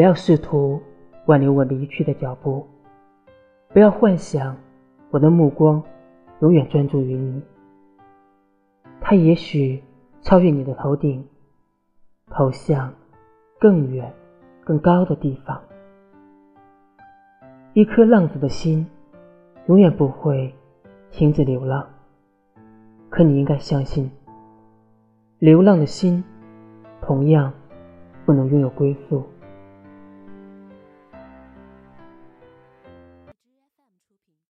不要试图挽留我离去的脚步。不要幻想我的目光永远专注于你。它也许超越你的头顶投向更远更高的地方。一颗浪子的心永远不会停止流浪。可你应该相信流浪的心同样不能拥有归宿。